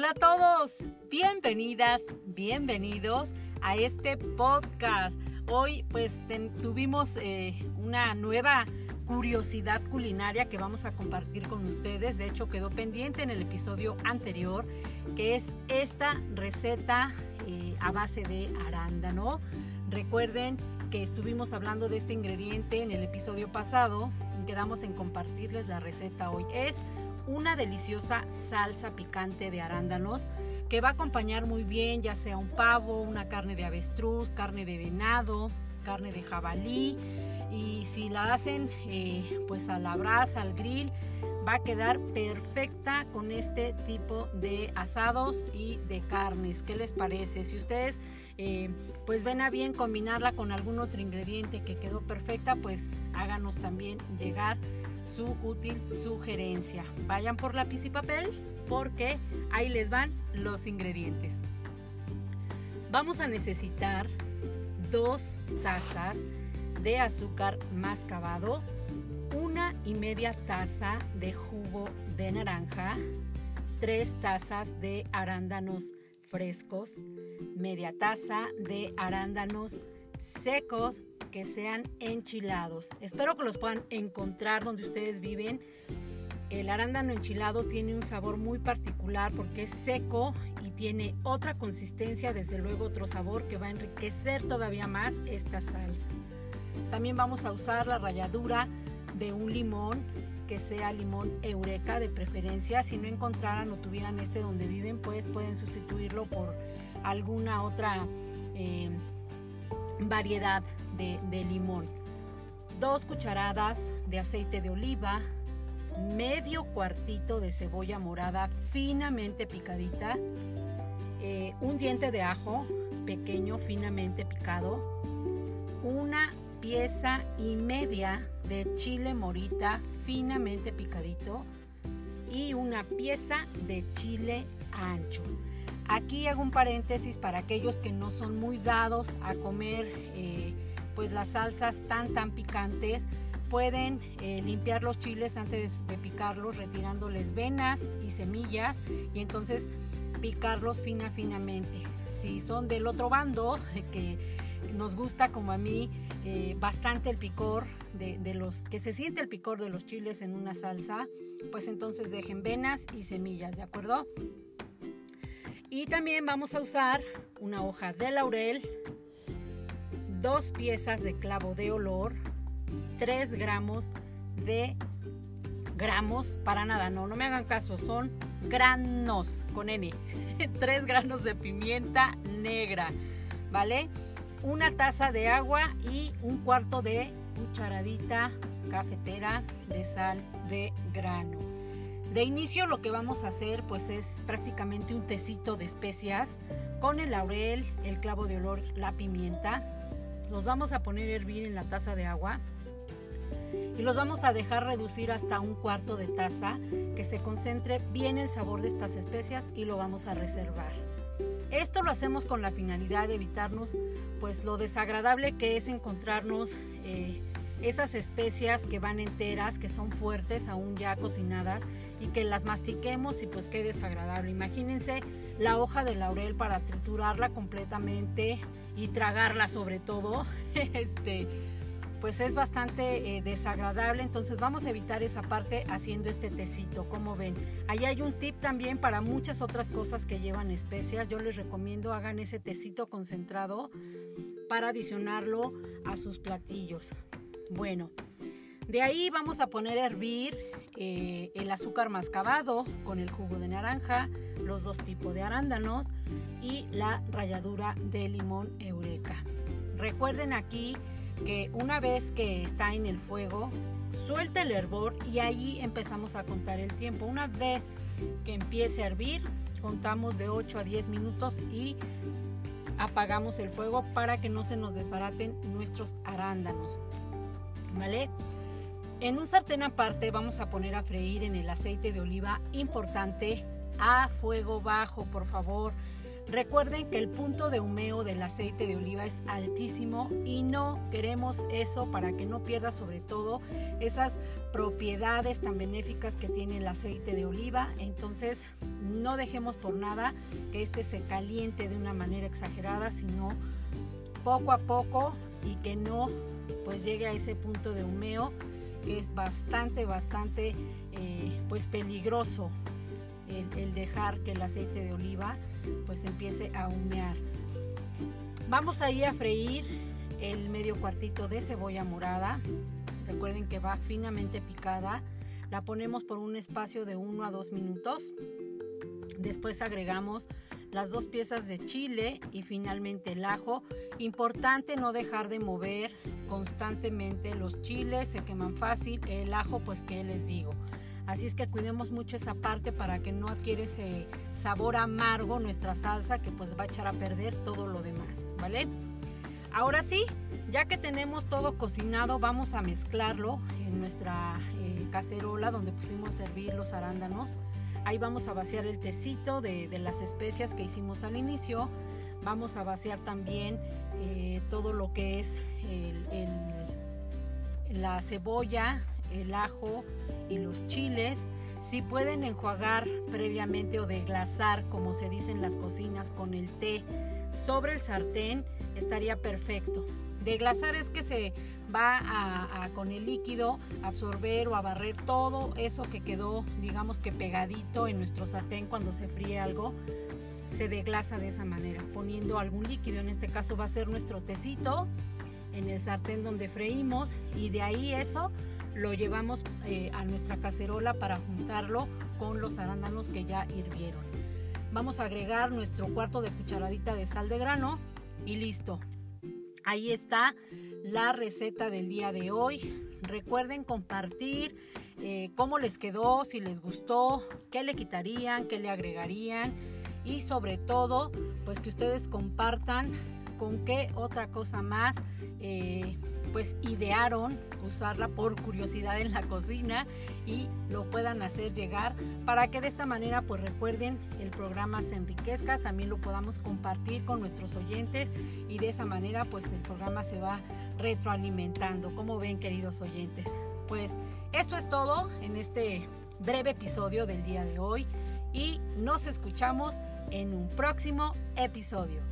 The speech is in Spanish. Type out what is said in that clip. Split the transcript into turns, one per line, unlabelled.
Hola a todos, bienvenidas, bienvenidos a este podcast. Hoy pues tuvimos eh, una nueva curiosidad culinaria que vamos a compartir con ustedes. De hecho quedó pendiente en el episodio anterior, que es esta receta eh, a base de arándano. Recuerden que estuvimos hablando de este ingrediente en el episodio pasado. Quedamos en compartirles la receta hoy. Es una deliciosa salsa picante de arándanos que va a acompañar muy bien ya sea un pavo, una carne de avestruz, carne de venado, carne de jabalí y si la hacen eh, pues a la brasa, al grill, va a quedar perfecta con este tipo de asados y de carnes. ¿Qué les parece? Si ustedes eh, pues ven a bien combinarla con algún otro ingrediente que quedó perfecta, pues háganos también llegar su útil sugerencia. Vayan por lápiz y papel porque ahí les van los ingredientes. Vamos a necesitar dos tazas de azúcar mascabado, una y media taza de jugo de naranja, tres tazas de arándanos frescos, media taza de arándanos secos que sean enchilados. Espero que los puedan encontrar donde ustedes viven. El arándano enchilado tiene un sabor muy particular porque es seco y tiene otra consistencia, desde luego otro sabor que va a enriquecer todavía más esta salsa. También vamos a usar la ralladura de un limón que sea limón eureka de preferencia. Si no encontraran o tuvieran este donde viven, pues pueden sustituirlo por alguna otra eh, variedad de, limón. Dos cucharadas de aceite de oliva, medio cuartito de cebolla morada finamente picadita, eh, un diente de ajo pequeño finamente picado, una pieza y media de chile morita finamente picadito y una pieza de chile ancho. Aquí hago un paréntesis para aquellos que no son muy dados a comer eh, pues las salsas tan tan picantes. Pueden eh, limpiar los chiles antes de picarlos retirándoles venas y semillas y entonces picarlos fina finamente. Si son del otro bando que nos gusta como a mí eh, bastante el picor de, los que se siente el picor de los chiles en una salsa, pues entonces dejen venas y semillas, ¿de acuerdo? Y también vamos a usar una hoja de laurel, dos piezas de clavo de olor, 3 gramos de gramos, para nada, no, no me hagan caso, son granos con N, 3 granos de pimienta negra, ¿vale? Una taza de agua y un cuarto de cucharadita cafetera de sal de grano. De inicio lo que vamos a hacer pues es prácticamente un tecito de especias con el laurel, el clavo de olor, la pimienta. Los vamos a poner a hervir en la taza de agua y los vamos a dejar reducir hasta un cuarto de taza que se concentre bien el sabor de estas especias y lo vamos a reservar. Esto lo hacemos con la finalidad de evitarnos pues lo desagradable que es encontrarnos eh, esas especias que van enteras, que son fuertes, aún ya cocinadas, y que las mastiquemos y pues qué desagradable. Imagínense la hoja de laurel para triturarla completamente y tragarla sobre todo. este, pues es bastante eh, desagradable, entonces vamos a evitar esa parte haciendo este tecito, como ven. Ahí hay un tip también para muchas otras cosas que llevan especias, yo les recomiendo hagan ese tecito concentrado para adicionarlo a sus platillos. Bueno, de ahí vamos a poner a hervir eh, el azúcar mascabado con el jugo de naranja, los dos tipos de arándanos y la ralladura de limón eureka. Recuerden aquí que una vez que está en el fuego, suelta el hervor y ahí empezamos a contar el tiempo. Una vez que empiece a hervir, contamos de 8 a 10 minutos y apagamos el fuego para que no se nos desbaraten nuestros arándanos. ¿Vale? En un sartén aparte vamos a poner a freír en el aceite de oliva importante a fuego bajo, por favor. Recuerden que el punto de humeo del aceite de oliva es altísimo y no queremos eso para que no pierda sobre todo esas propiedades tan benéficas que tiene el aceite de oliva. Entonces no dejemos por nada que este se caliente de una manera exagerada, sino poco a poco y que no pues llegue a ese punto de humeo que es bastante, bastante eh, pues peligroso el, dejar que el aceite de oliva pues empiece a humear. Vamos ahí a freír el medio cuartito de cebolla morada. Recuerden que va finamente picada. La ponemos por un espacio de 1 a 2 minutos. Después agregamos las dos piezas de chile y finalmente el ajo. Importante no dejar de mover constantemente los chiles, se queman fácil, el ajo pues que les digo. Así es que cuidemos mucho esa parte para que no adquiere ese sabor amargo nuestra salsa que pues va a echar a perder todo lo demás, ¿vale? Ahora sí, ya que tenemos todo cocinado, vamos a mezclarlo en nuestra eh, cacerola donde pusimos a servir los arándanos. Ahí vamos a vaciar el tecito de, las especias que hicimos al inicio. Vamos a vaciar también eh, todo lo que es la cebolla, el ajo y los chiles. Si pueden enjuagar previamente o deglasar, como se dice en las cocinas, con el té sobre el sartén, estaría perfecto. Deglasar es que se va a, con el líquido absorber o a barrer todo eso que quedó, digamos que pegadito en nuestro sartén cuando se fríe algo. Se deglasa de esa manera, poniendo algún líquido. En este caso va a ser nuestro tecito en el sartén donde freímos y de ahí eso lo llevamos eh, a nuestra cacerola para juntarlo con los arándanos que ya hirvieron. Vamos a agregar nuestro cuarto de cucharadita de sal de grano y listo. Ahí está la receta del día de hoy. Recuerden compartir eh, cómo les quedó, si les gustó, qué le quitarían, qué le agregarían y sobre todo, pues que ustedes compartan con qué otra cosa más eh, pues idearon usarla por curiosidad en la cocina y lo puedan hacer llegar para que de esta manera pues recuerden el programa se enriquezca, también lo podamos compartir con nuestros oyentes y de esa manera pues el programa se va retroalimentando. como ven queridos oyentes? Pues esto es todo en este breve episodio del día de hoy y nos escuchamos en un próximo episodio.